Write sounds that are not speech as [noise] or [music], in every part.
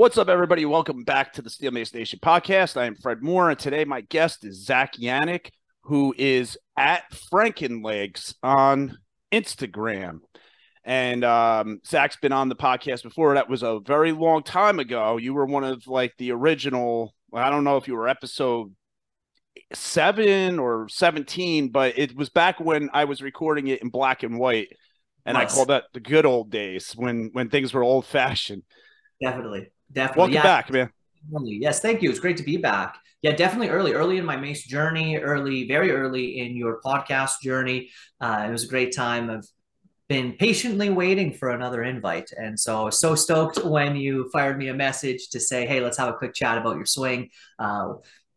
What's up, everybody? Welcome back to the Steel Mace Nation podcast. I am Fred Moore, and today my guest is Zach Yannick, who is at Frankenlegs on Instagram. And um, Zach's been on the podcast before. That was a very long time ago. You were one of like the original. I don't know if you were episode seven or 17, but it was back when I was recording it in black and white. And nice. I call that the good old days when when things were old fashioned. Definitely. Definitely. Welcome yeah. back, man. Yes, thank you. It's great to be back. Yeah, definitely early, early in my Mace journey, early, very early in your podcast journey. Uh, it was a great time. I've been patiently waiting for another invite. And so I was so stoked when you fired me a message to say, hey, let's have a quick chat about your swing. Uh,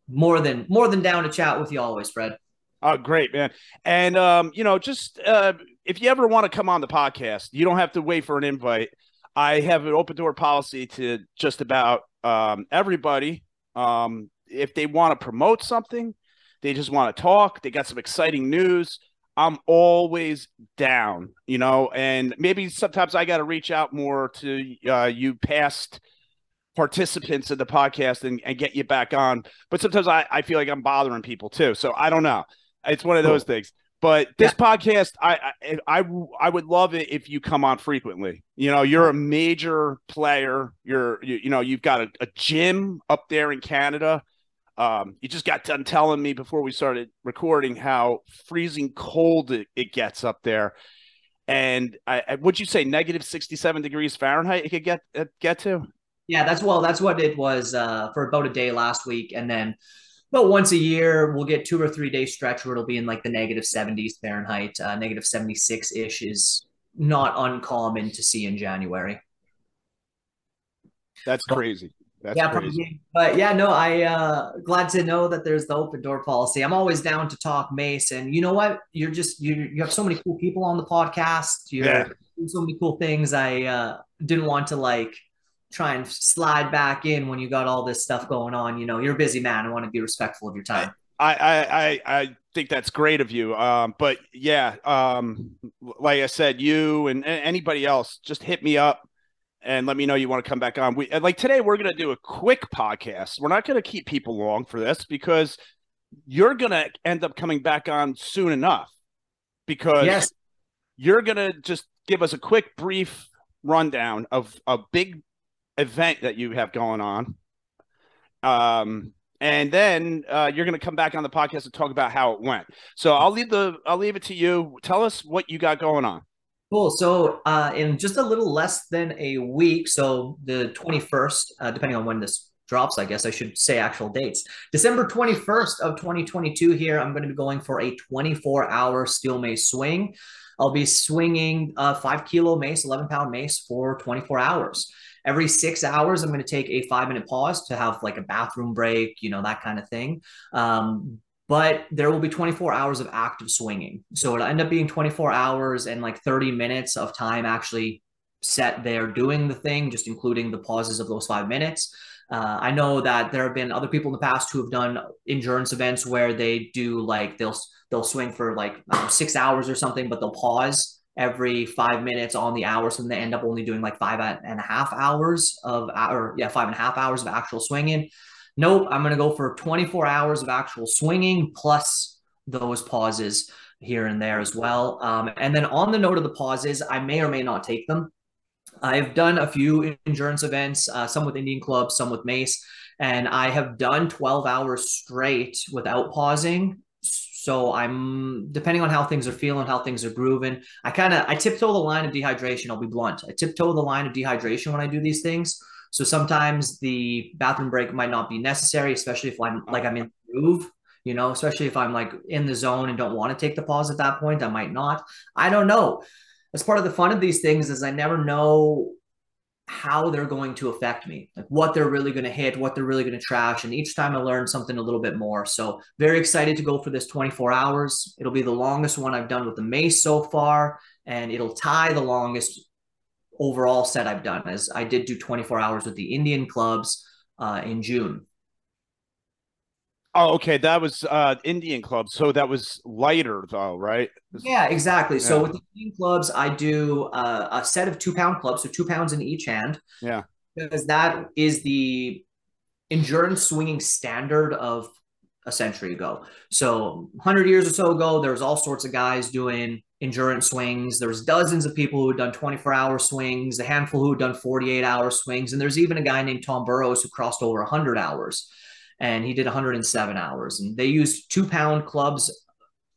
more than more than down to chat with you always, Fred. Oh, great, man. And um, you know, just uh if you ever want to come on the podcast, you don't have to wait for an invite. I have an open door policy to just about um, everybody. Um, if they want to promote something, they just want to talk, they got some exciting news. I'm always down, you know, and maybe sometimes I got to reach out more to uh, you past participants in the podcast and, and, get you back on. But sometimes I, I feel like I'm bothering people too. So I don't know. It's one of those things. But this yeah. podcast, I, I, I I would love it if you come on frequently. You know, you're a major player. You're you, you know you've got a, a gym up there in Canada. Um, you just got done telling me before we started recording how freezing cold it, it gets up there. And I, would you say negative 67 degrees Fahrenheit it could get uh, get to? Yeah, that's well, that's what it was uh, for about a day last week, and then but once a year we'll get two or three day stretch where it'll be in like the negative 70s Fahrenheit, uh, negative 76 ish is not uncommon to see in January. That's crazy. That's yeah, crazy. Probably. But yeah, no, I uh glad to know that there's the open door policy. I'm always down to talk Mace, and you know what? You're just you you have so many cool people on the podcast. You're yeah. doing so many cool things. I uh didn't want to like try and slide back in when you got all this stuff going on. You know, you're a busy man. I want to be respectful of your time. I I I, think that's great of you. Um, but yeah, um, like I said, you and anybody else, just hit me up and let me know you want to come back on. We like today we're gonna do a quick podcast. We're not gonna keep people long for this because you're gonna end up coming back on soon enough because yes. you're gonna just give us a quick brief rundown of a big event that you have going on. Um, and then uh, you're going to come back on the podcast and talk about how it went. So I'll leave the I'll leave it to you. Tell us what you got going on. Cool. So uh, in just a little less than a week, so the 21st, uh, depending on when this drops, I guess I should say actual dates. December 21st of 2022 here, I'm going to be going for a 24 hour steel mace swing. I'll be swinging a five kilo mace, 11 pound mace for 24 hours every six hours, I'm going to take a five minute pause to have like a bathroom break, you know, that kind of thing. Um, but there will be 24 hours of active swinging. So it'll end up being 24 hours and like 30 minutes of time actually set there doing the thing, just including the pauses of those five minutes. Uh, I know that there have been other people in the past who have done endurance events where they do like they'll they'll swing for like six hours or something, but they'll pause every five minutes on the hour. So then they end up only doing like five and a half hours of, or yeah, five and a half hours of actual swinging. Nope, I'm going to go for 24 hours of actual swinging plus those pauses here and there as well. Um, and then on the note of the pauses, I may or may not take them. I've done a few endurance events, uh, some with Indian Club, some with Mace, and I have done 12 hours straight without pausing so I'm depending on how things are feeling, how things are grooving. I kind of I tiptoe the line of dehydration. I'll be blunt. I tiptoe the line of dehydration when I do these things. So sometimes the bathroom break might not be necessary, especially if I'm like I'm in the groove. You know, especially if I'm like in the zone and don't want to take the pause at that point, I might not. I don't know. As part of the fun of these things is I never know how they're going to affect me, like what they're really going to hit, what they're really going to trash. And each time I learn something a little bit more. So very excited to go for this 24 hours. It'll be the longest one I've done with the mace so far, and it'll tie the longest overall set I've done as I did do 24 hours with the Indian clubs uh, in June. Oh, okay. That was uh Indian club. So that was lighter though, right? Yeah, exactly. Yeah. So with the Indian clubs, I do uh, a set of two pound clubs, so two pounds in each hand. Yeah. Because that is the endurance swinging standard of a century ago. So 100 years or so ago, there was all sorts of guys doing endurance swings. There was dozens of people who had done 24 hour swings, a handful who had done 48 hour swings. And there's even a guy named Tom Burrows who crossed over 100 hours and he did 107 hours. And they used two pound clubs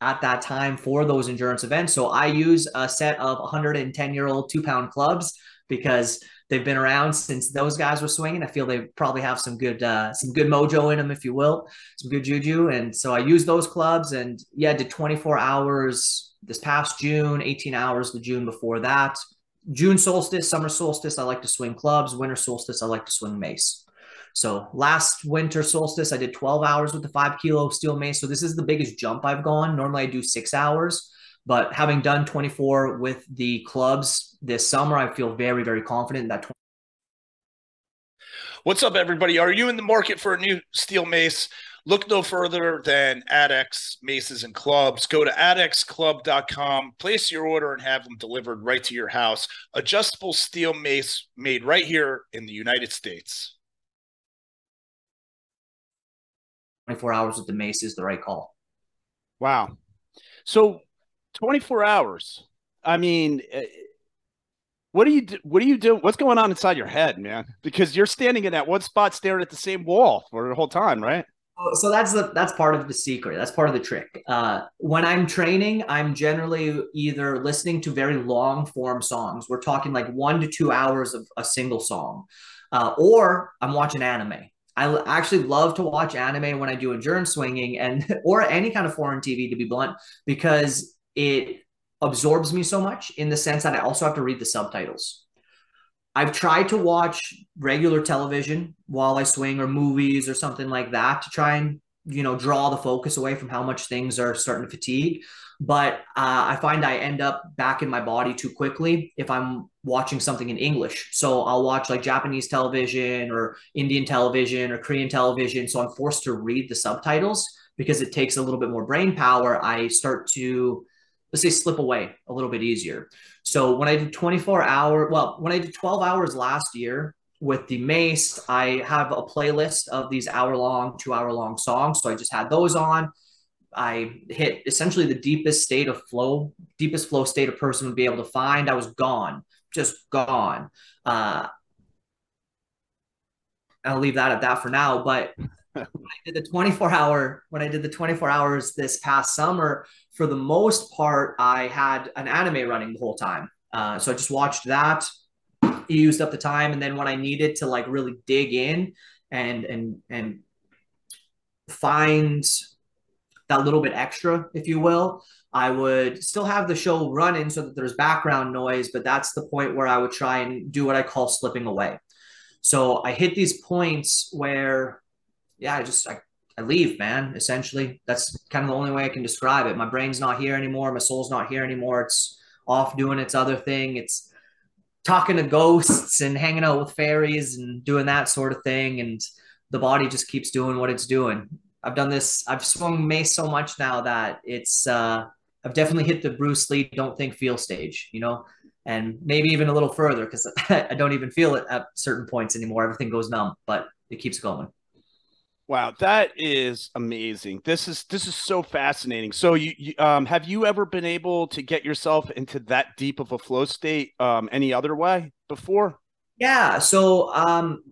at that time for those endurance events. So I use a set of 110 year old two pound clubs because they've been around since those guys were swinging. I feel they probably have some good uh, some good mojo in them, if you will, some good juju. And so I use those clubs, and yeah, did 24 hours this past June, 18 hours the June before that. June solstice, summer solstice, I like to swing clubs. Winter solstice, I like to swing mace. So last winter solstice, I did 12 hours with the five kilo steel mace. So this is the biggest jump I've gone. Normally I do six hours. But having done 24 with the clubs this summer, I feel very, very confident in that. 20- What's up, everybody? Are you in the market for a new steel mace? Look no further than Adex Maces and Clubs. Go to adexclub.com, place your order, and have them delivered right to your house. Adjustable steel mace made right here in the United States. 24 hours with the mace is the right call. Wow. So 24 hours. I mean, eh, what do you do? What do you do? What's going on inside your head, man? Because you're standing in that one spot, staring at the same wall for the whole time, right? So that's the that's part of the secret. That's part of the trick. Uh, when I'm training, I'm generally either listening to very long form songs. We're talking like one to two hours of a single song, uh, or I'm watching anime. I actually love to watch anime when I do endurance swinging and [laughs] or any kind of foreign TV to be blunt because it absorbs me so much in the sense that I also have to read the subtitles. I've tried to watch regular television while I swing or movies or something like that to try and you know draw the focus away from how much things are starting to fatigue but uh, i find i end up back in my body too quickly if i'm watching something in english so i'll watch like japanese television or indian television or korean television so i'm forced to read the subtitles because it takes a little bit more brain power i start to let's say slip away a little bit easier. So when I did 24 hour, well, when I did 12 hours last year with the mace, I have a playlist of these hour long, two hour long songs. So I just had those on. I hit essentially the deepest state of flow, deepest flow state a person would be able to find. I was gone, just gone. Uh, I'll leave that at that for now. But I did the 24 hour, when I did the 24 hours this past summer, for the most part, I had an anime running the whole time. Uh, so I just watched that. Used up the time, and then when I needed to like really dig in and and and find that little bit extra, if you will, I would still have the show running so that there's background noise, but that's the point where I would try and do what I call slipping away. So I hit these points where, yeah, I just I I leave, man. Essentially, that's kind of the only way I can describe it. My brain's not here anymore. My soul's not here anymore. It's off doing its other thing. It's talking to ghosts and hanging out with fairies and doing that sort of thing. And the body just keeps doing what it's doing. I've done this. I've swung mace so much now that it's. uh I've definitely hit the Bruce Lee don't think feel stage. You know, and maybe even a little further because [laughs] I don't even feel it at certain points anymore. Everything goes numb, but it keeps going. Wow, that is amazing. This is this is so fascinating. So you, you um have you ever been able to get yourself into that deep of a flow state um any other way before? Yeah, so um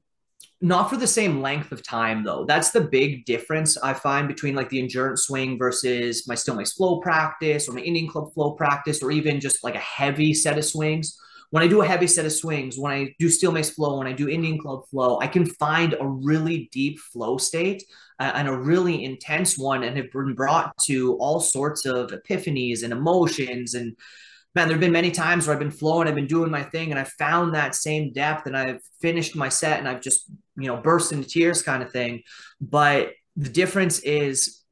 not for the same length of time though. That's the big difference I find between like the endurance swing versus my mace flow practice or my Indian club flow practice or even just like a heavy set of swings when I do a heavy set of swings, when I do steel mace flow, when I do Indian club flow, I can find a really deep flow state uh, and a really intense one and have been brought to all sorts of epiphanies and emotions. And man, there have been many times where I've been flowing, I've been doing my thing, and I found that same depth and I've finished my set and I've just, you know, burst into tears kind of thing. But the difference is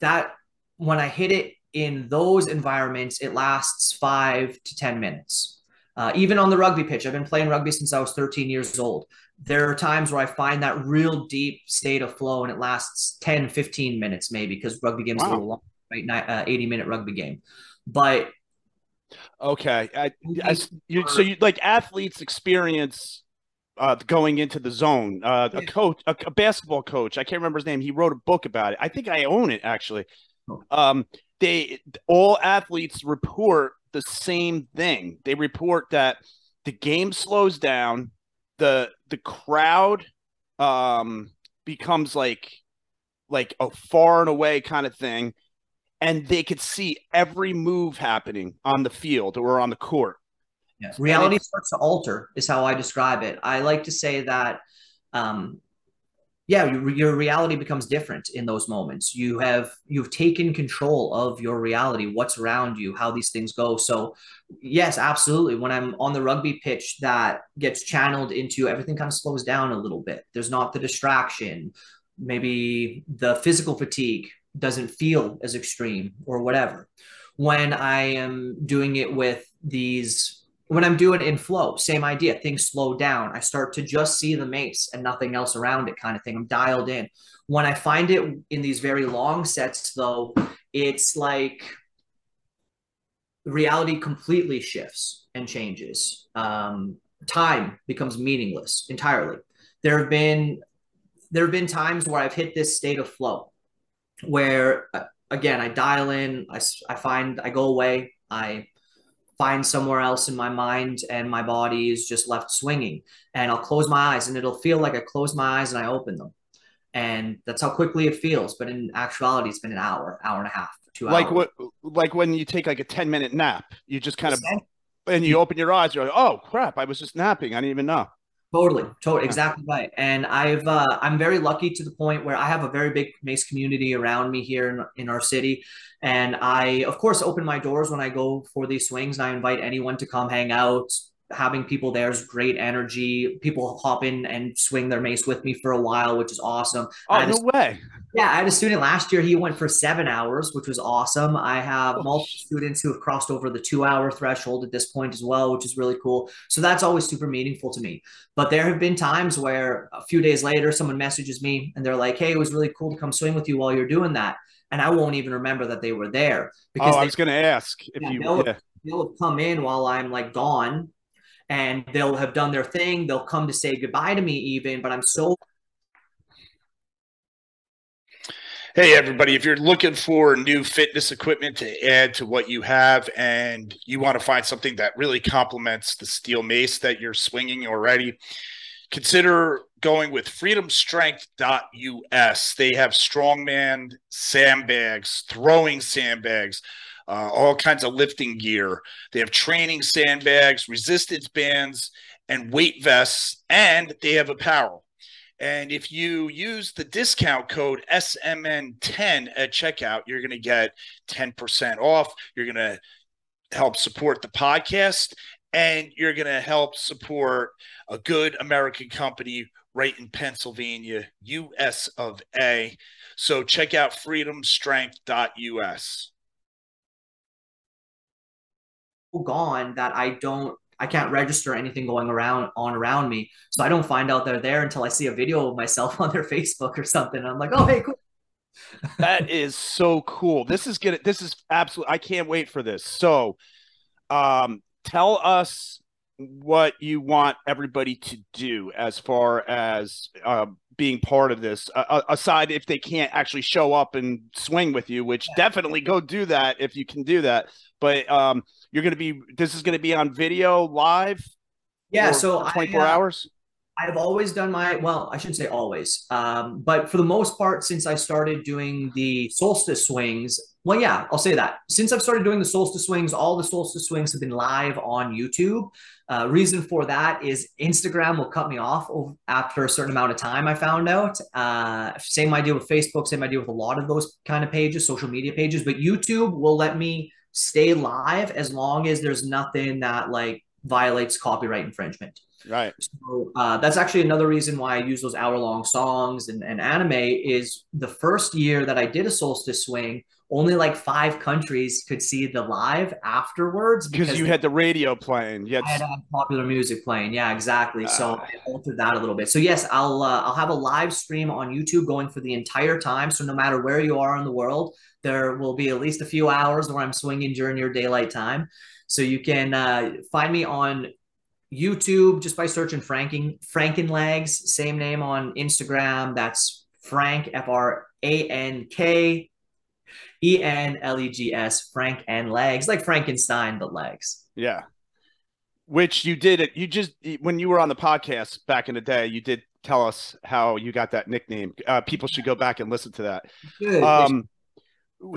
that when I hit it in those environments, it lasts five to 10 minutes uh, even on the rugby pitch, I've been playing rugby since I was 13 years old. There are times where I find that real deep state of flow and it lasts 10, 15 minutes maybe because rugby games wow. a little long, right? Uh, 80 minute rugby game. But okay, I, I, you, so you like athletes experience uh, going into the zone. Uh, a coach, a, a, basketball coach, I can't remember his name. He wrote a book about it. I think I own it actually. Oh. Um, they all athletes report the same thing. They report that the game slows down, the the crowd um, becomes like like a far and away kind of thing, and they could see every move happening on the field or on the court Yes. Reality starts to alter, is how I describe it. I like to say that, um, yeah, your, your reality becomes different in those moments. You have you've taken control of your reality, what's around you, how these things go. So, yes, absolutely. When I'm on the rugby pitch, that gets channeled into everything kind of slows down a little bit. There's not the distraction, maybe the physical fatigue doesn't feel as extreme or whatever. When I am doing it with these when I'm doing it in flow, same idea. Things slow down. I start to just see the mace and nothing else around it, kind of thing. I'm dialed in. When I find it in these very long sets, though, it's like reality completely shifts and changes. Um, time becomes meaningless entirely. There have been there have been times where I've hit this state of flow, where uh, again I dial in, I, I find I go away, I find somewhere else in my mind and my body is just left swinging and i'll close my eyes and it'll feel like i close my eyes and i open them and that's how quickly it feels but in actuality it's been an hour hour and a half two like hours. what like when you take like a 10 minute nap you just kind of and you open your eyes you're like oh crap i was just napping i didn't even know Totally, totally, exactly right. And I've uh, I'm very lucky to the point where I have a very big Mace community around me here in, in our city, and I of course open my doors when I go for these swings, and I invite anyone to come hang out, having people there is great energy. People hop in and swing their mace with me for a while, which is awesome. Oh, no a, way. Yeah, I had a student last year. He went for seven hours, which was awesome. I have oh, multiple students who have crossed over the two hour threshold at this point as well, which is really cool. So that's always super meaningful to me. But there have been times where a few days later, someone messages me and they're like, hey, it was really cool to come swing with you while you're doing that. And I won't even remember that they were there. Oh, because oh, I was going to ask if yeah, you. They'll, yeah. they'll come in while I'm like gone and they'll have done their thing. They'll come to say goodbye to me, even, but I'm so. Hey, everybody, if you're looking for new fitness equipment to add to what you have and you want to find something that really complements the steel mace that you're swinging already, consider going with freedomstrength.us. They have strongman sandbags, throwing sandbags, uh, all kinds of lifting gear. They have training sandbags, resistance bands, and weight vests, and they have apparel. And if you use the discount code SMN10 at checkout, you're going to get 10% off. You're going to help support the podcast and you're going to help support a good American company right in Pennsylvania, US of A. So check out freedomstrength.us gone that I don't I can't register anything going around on around me. So I don't find out they're there until I see a video of myself [laughs] on their Facebook or something. And I'm like, oh hey, cool. that is so cool. This is good. This is absolutely I can't wait for this. So um tell us what you want everybody to do as far as uh, being part of this uh, aside if they can't actually show up and swing with you which definitely go do that if you can do that but um, you're going to be this is going to be on video live yeah so 24 I, uh, hours I've always done my well, I shouldn't say always, um, but for the most part, since I started doing the solstice swings, well, yeah, I'll say that. Since I've started doing the solstice swings, all the solstice swings have been live on YouTube. Uh, reason for that is Instagram will cut me off after a certain amount of time. I found out. Uh, same idea with Facebook. Same idea with a lot of those kind of pages, social media pages. But YouTube will let me stay live as long as there's nothing that like violates copyright infringement. Right. So uh, that's actually another reason why I use those hour long songs and, and anime is the first year that I did a solstice swing, only like five countries could see the live afterwards because you had the radio playing. You had... Popular music playing. Yeah, exactly. Uh, so. I altered that a little bit. So yes, I'll uh, I'll have a live stream on YouTube going for the entire time. So no matter where you are in the world, there will be at least a few hours where I'm swinging during your daylight time. So you can uh, find me on YouTube just by searching Franking Frankenlegs, same name on Instagram. That's Frank F R A N K E N L E G S Frank and legs like Frankenstein but legs. Yeah. Which you did it. You just when you were on the podcast back in the day, you did tell us how you got that nickname. Uh, people should go back and listen to that. Good. Um,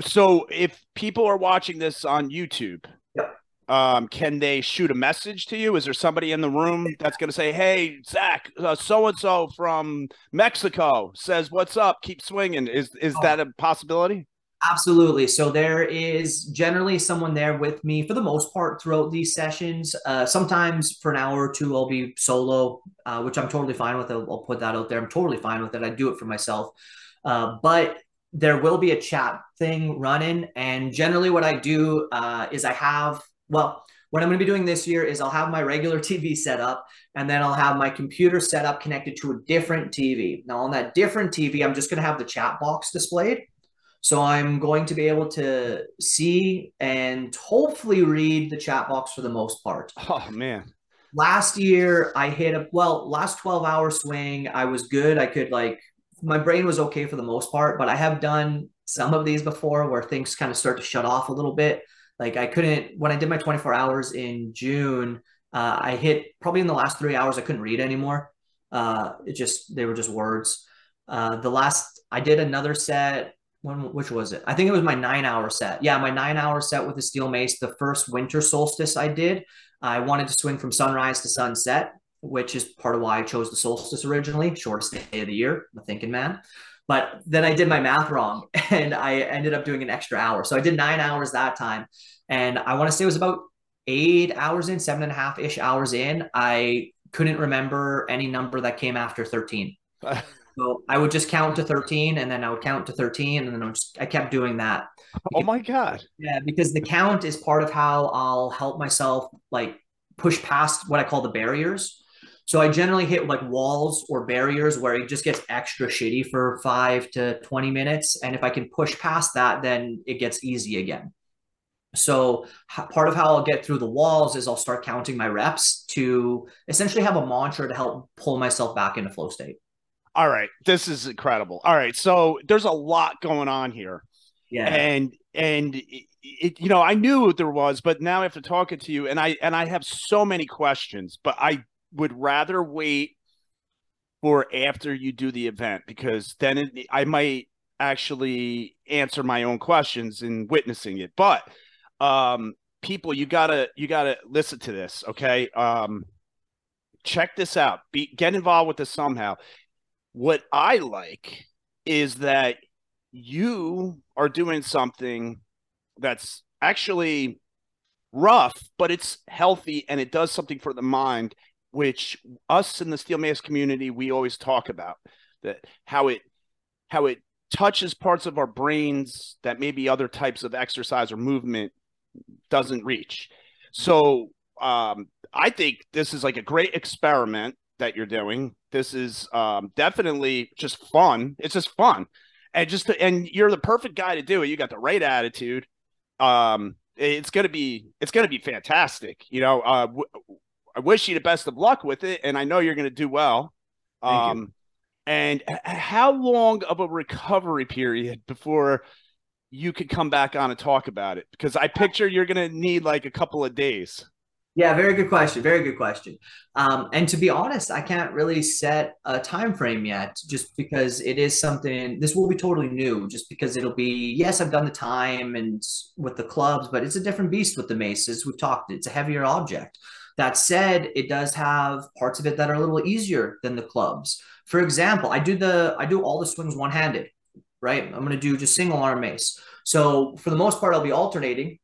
so if people are watching this on YouTube, yep. um, can they shoot a message to you? Is there somebody in the room that's going to say, "Hey, Zach, so and so from Mexico says, what's up? Keep swinging." Is is oh. that a possibility? Absolutely. So there is generally someone there with me for the most part throughout these sessions. Uh, sometimes for an hour or two, I'll be solo, uh, which I'm totally fine with. I'll, I'll, put that out there. I'm totally fine with it. I do it for myself. Uh, but there will be a chat thing running. And generally, what I do uh, is I have, well, what I'm going to be doing this year is I'll have my regular [laughs] TV set up and then I'll have my computer set up connected to a different TV. Now, on that different TV, I'm just going to have the chat box displayed. So I'm going to be able to see and hopefully read the chat box for the most part. [laughs] Oh man. Last year I hit a well, last 12 hour swing, I was good. I could like my brain was okay for the most part, but I have done some of these before where things kind of start to shut off a little bit. Like I couldn't when I did my 24 hours in June, uh, I hit probably in the last three hours I couldn't read anymore. Uh, it just they were just words. Uh, the last I did another set when which was it? I think it was my nine hour set. Yeah, my nine hour set with the steel mace. The first winter solstice I did. I wanted to swing from sunrise to sunset, which is part of why I chose the solstice originally, shortest day of the year. I'm a thinking man. But then I did my math wrong [laughs] and I ended up doing an extra hour. So I did nine hours that time. And I want to say it was about eight hours in, seven and a half ish hours in. I couldn't remember any number that came after 13. [laughs] So I would just count to 13 and then I would count to 13 and then I, just, I kept doing that. Oh my God. Yeah, because the count is part of how I'll help myself like push past what I call the barriers. So I generally hit like walls or barriers where it just gets extra shitty for five to 20 minutes. And if I can push past that, then it gets easy again. So part of how I'll get through the walls is I'll start counting my reps to essentially have a mantra to help pull myself back into flow state. All right, this is incredible. All right, so there's a lot going on here. Yeah. And and it, it, you know, I knew there was, but now after talking to talk it to you and I and I have so many questions, but I would rather wait for after you do the event because then it, I might actually answer my own questions in witnessing it. But um people, you got to you got to listen to this, okay? Um check this out. Be get involved with this somehow. What I like is that you are doing something that's actually rough, but it's healthy and it does something for the mind, which us in the steel mace community we always talk about that how it how it touches parts of our brains that maybe other types of exercise or movement doesn't reach. So um, I think this is like a great experiment that you're doing. This is um, definitely just fun. It's just fun, and just to, and you're the perfect guy to do it. You got the right attitude. Um, it's gonna be it's gonna be fantastic. You know, uh, w- I wish you the best of luck with it, and I know you're gonna do well. Um, and how long of a recovery period before you could come back on and talk about it? Because I picture you're gonna need like a couple of days. Yeah, very good question. Very good question. Um, and to be honest, I can't really set a time frame yet, just because it is something. This will be totally new, just because it'll be. Yes, I've done the time and with the clubs, but it's a different beast with the maces. We've talked. It's a heavier object. That said, it does have parts of it that are a little easier than the clubs. For example, I do the I do all the swings one handed, right? I'm going to do just single arm mace. So for the most part, I'll be alternating,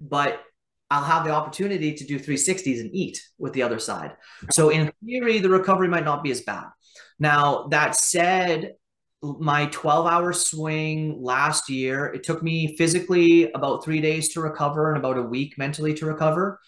but I'll have the opportunity to do 360s and eat with the other side. So in theory, the recovery might not be as bad. Now, that said, my 12 hour swing last year, it took me physically about three days to recover and about a week mentally to recover.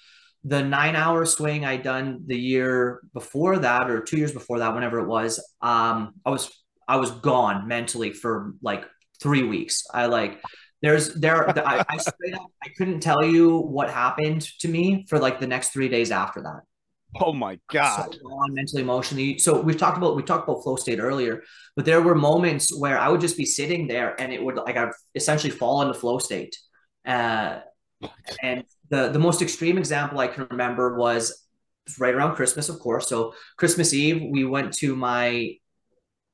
The nine hour swing I'd done the year before that, or two years before that, whenever it was, um, I was I was gone mentally for like three weeks. I like there's there [laughs] I, I straight up I couldn't tell you what happened to me for like the next three days after that. Oh my god. So on mentally, emotionally. So we've talked about we talked about flow state earlier, but there were moments where I would just be sitting there and it would like I'd essentially fall into flow state. Uh, and the the most extreme example I can remember was right around Christmas, of course. So Christmas Eve, we went to my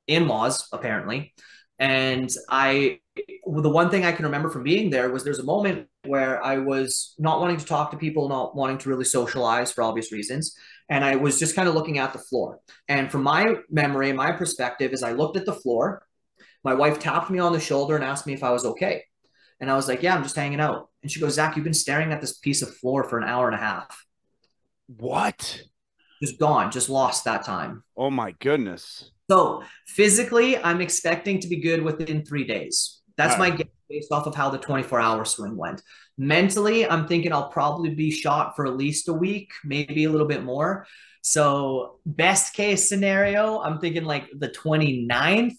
in-laws apparently, and I the one thing I can remember from being there was there's a moment where I was not wanting to talk to people, not wanting to really socialize for obvious reasons. And I was just kind of looking at the floor. And from my memory, my perspective, is I looked at the floor. My wife tapped me on the shoulder and asked me if I was okay. And I was like, Yeah, I'm just hanging out. And she goes, Zach, you've been staring at this piece of floor for an hour and a half. What? Just gone, just lost that time. Oh my goodness. So physically, I'm expecting to be good within three days. That's my guess based off of how the 24 hour swing went. Mentally, I'm thinking I'll probably be shot for at least a week, maybe a little bit more. So, best case scenario, I'm thinking like the 29th,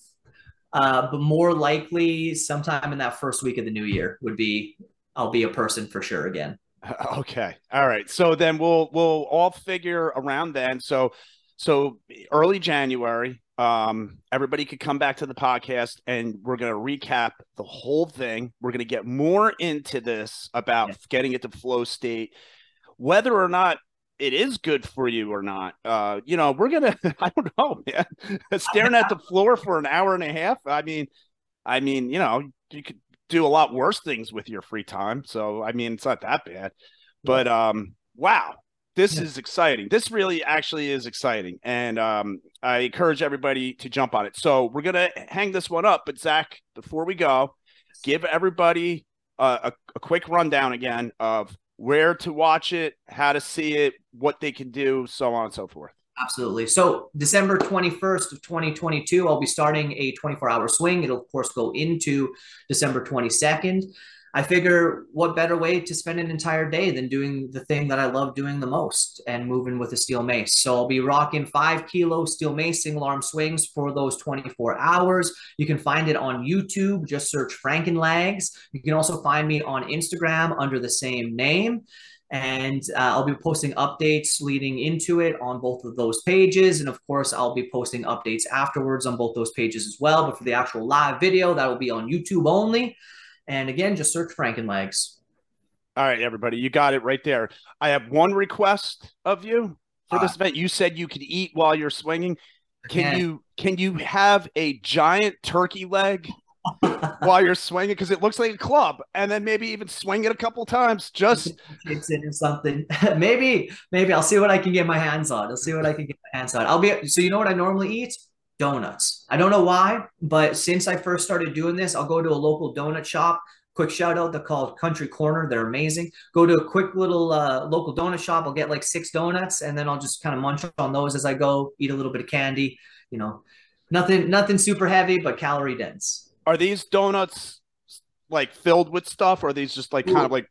uh, but more likely sometime in that first week of the new year would be I'll be a person for sure again. [laughs] Okay. All right. So then we'll we'll all figure around then. So so early January, um, everybody could come back to the podcast and we're going to recap the whole thing. We're going to get more into this about getting it to flow state, whether or not it is good for you or not. Uh, you know, we're gonna, [laughs] I don't know, man. [laughs] Staring at the [laughs] floor for an hour and a half. I mean, I mean, you know, you could do a lot worse things with your free time. So I mean, it's not that bad. But um, wow, this yeah. is exciting. This really actually is exciting. And um, I encourage everybody to jump on it. So we're going to hang this one up. But Zach, before we go, give everybody a, a quick rundown again of where to watch it, how to see it, what they can do, so on and so forth. Absolutely. So December 21st of 2022, I'll be starting a 24 hour swing. It'll of course go into December 22nd. I figure what better way to spend an entire day than doing the thing that I love doing the most and moving with a steel mace. So I'll be rocking five kilo steel mace single arm swings for those 24 hours. You can find it on YouTube. Just search Frankenlegs. You can also find me on Instagram under the same name. And uh, I'll be posting updates leading into it on both of those pages. And of course, I'll be posting updates afterwards on both those pages as well. But for the actual live video, that will be on YouTube only. And again, just search Frankenlegs. All right, everybody, you got it right there. I have one request of you for this uh, event. You said you could eat while you're swinging. Can you can you have a giant turkey leg while you're swinging because it looks like a club, and then maybe even swing it a couple times. Just it's in or something. [laughs] maybe maybe I'll see what I can get my hands on. I'll see what I can get my hands on. I'll be so you know what I normally eat donuts. I don't know why, but since I first started doing this, I'll go to a local donut shop. Quick shout out, they're called Country Corner. They're amazing. Go to a quick little uh, local donut shop. I'll get like six donuts, and then I'll just kind of munch on those as I go. Eat a little bit of candy. You know, nothing, nothing super heavy, but calorie dense. Are these donuts like filled with stuff, or are these just like kind of like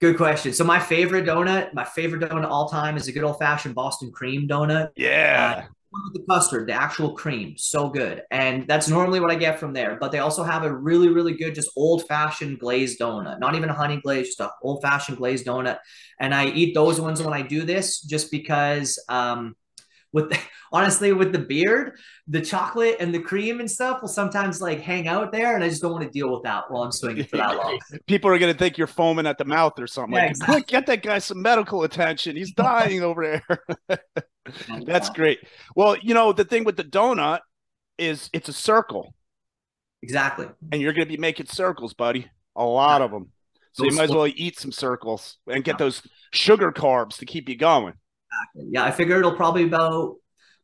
Good question. So my favorite donut, my favorite donut all time is a good old fashioned Boston cream donut. Yeah. Uh, with the custard, the actual cream, so good. And that's normally what I get from there. But they also have a really, really good, just old fashioned glazed donut, not even a honey glaze, just a old fashioned glazed donut. And I eat those ones when I do this, just because um, with the, [laughs] honestly with the beard the chocolate and the cream and stuff will sometimes like hang out there and i just don't want to deal with that while i'm swinging for that long [laughs] people are going to think you're foaming at the mouth or something yeah, like exactly. get that guy some medical attention he's dying over there [laughs] that's great. Well you know the thing with the donut is it's a circle. Exactly. And you're going to be making circles buddy. A lot yeah. of them so those you might as well eat some circles and get those sugar carbs to keep you going. Exactly. Yeah, I figure it'll probably about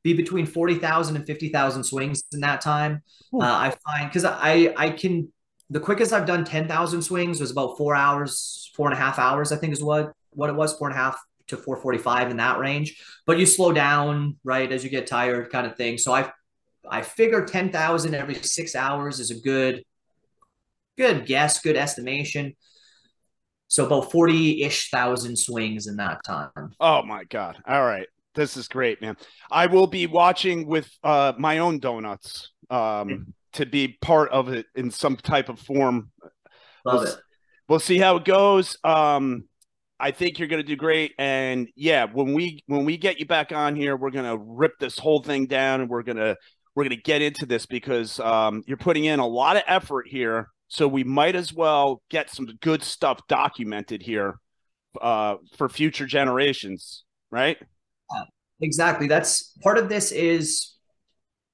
be between 40,000 and 50,000 swings in that time. Uh, I find because I I can the quickest I've done 10,000 swings was about four hours, four and a half hours, I think is what what it was, four and a half to 445 in that range. But you slow down, right, as you get tired, kind of thing. So I I figure 10,000 every six hours is a good good guess, good estimation. So about 40 ish thousand swings in that time. Oh my God. All right. This is great, man. I will be watching with uh, my own donuts um, to be part of it in some type of form. Love we'll, it. We'll see how it goes. Um, I think you're going to do great. And yeah, when we when we get you back on here, we're going to rip this whole thing down, and we're gonna we're gonna get into this because um, you're putting in a lot of effort here. So we might as well get some good stuff documented here uh, for future generations, right? Exactly. That's part of this is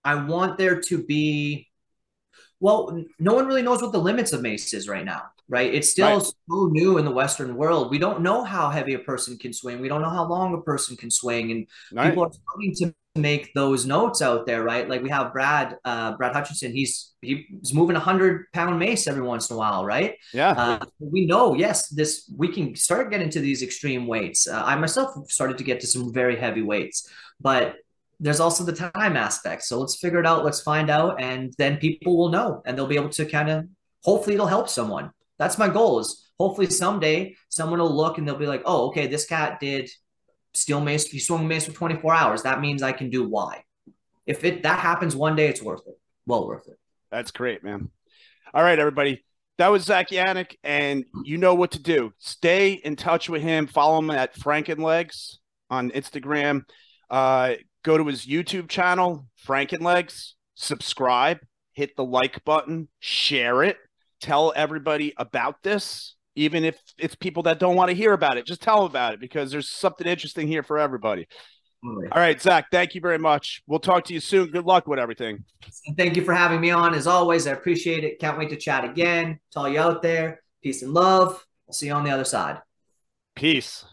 I want there to be well, no one really knows what the limits of mace is right now, right? It's still right. so new in the Western world. We don't know how heavy a person can swing. We don't know how long a person can swing, and right. people are starting to make those notes out there, right? Like we have Brad, uh, Brad Hutchinson. He's he's moving a hundred pound mace every once in a while, right? Yeah. Uh, we know, yes, this we can start getting to these extreme weights. Uh, I myself started to get to some very heavy weights, but there's also the time aspect. So let's figure it out. Let's find out, and then people will know, and they'll be able to kind of. Hopefully, it'll help someone. That's my goal. Is hopefully someday someone will look and they'll be like, "Oh, okay, this cat did steel mace. He swung mace for 24 hours. That means I can do Y." If it that happens one day, it's worth it. Well worth it. That's great, man. All right, everybody. That was Zach Yannick, and you know what to do. Stay in touch with him. Follow him at Frankenlegs on Instagram. Uh, go to his YouTube channel, Frankenlegs, subscribe, hit the like button, share it, tell everybody about this, even if it's people that don't want to hear about it. Just tell them about it because there's something interesting here for everybody. All right, Zach, thank you very much. We'll talk to you soon. Good luck with everything. Thank you for having me on. As always, I appreciate it. Can't wait to chat again. To all you out there, peace and love. I'll see you on the other side. Peace.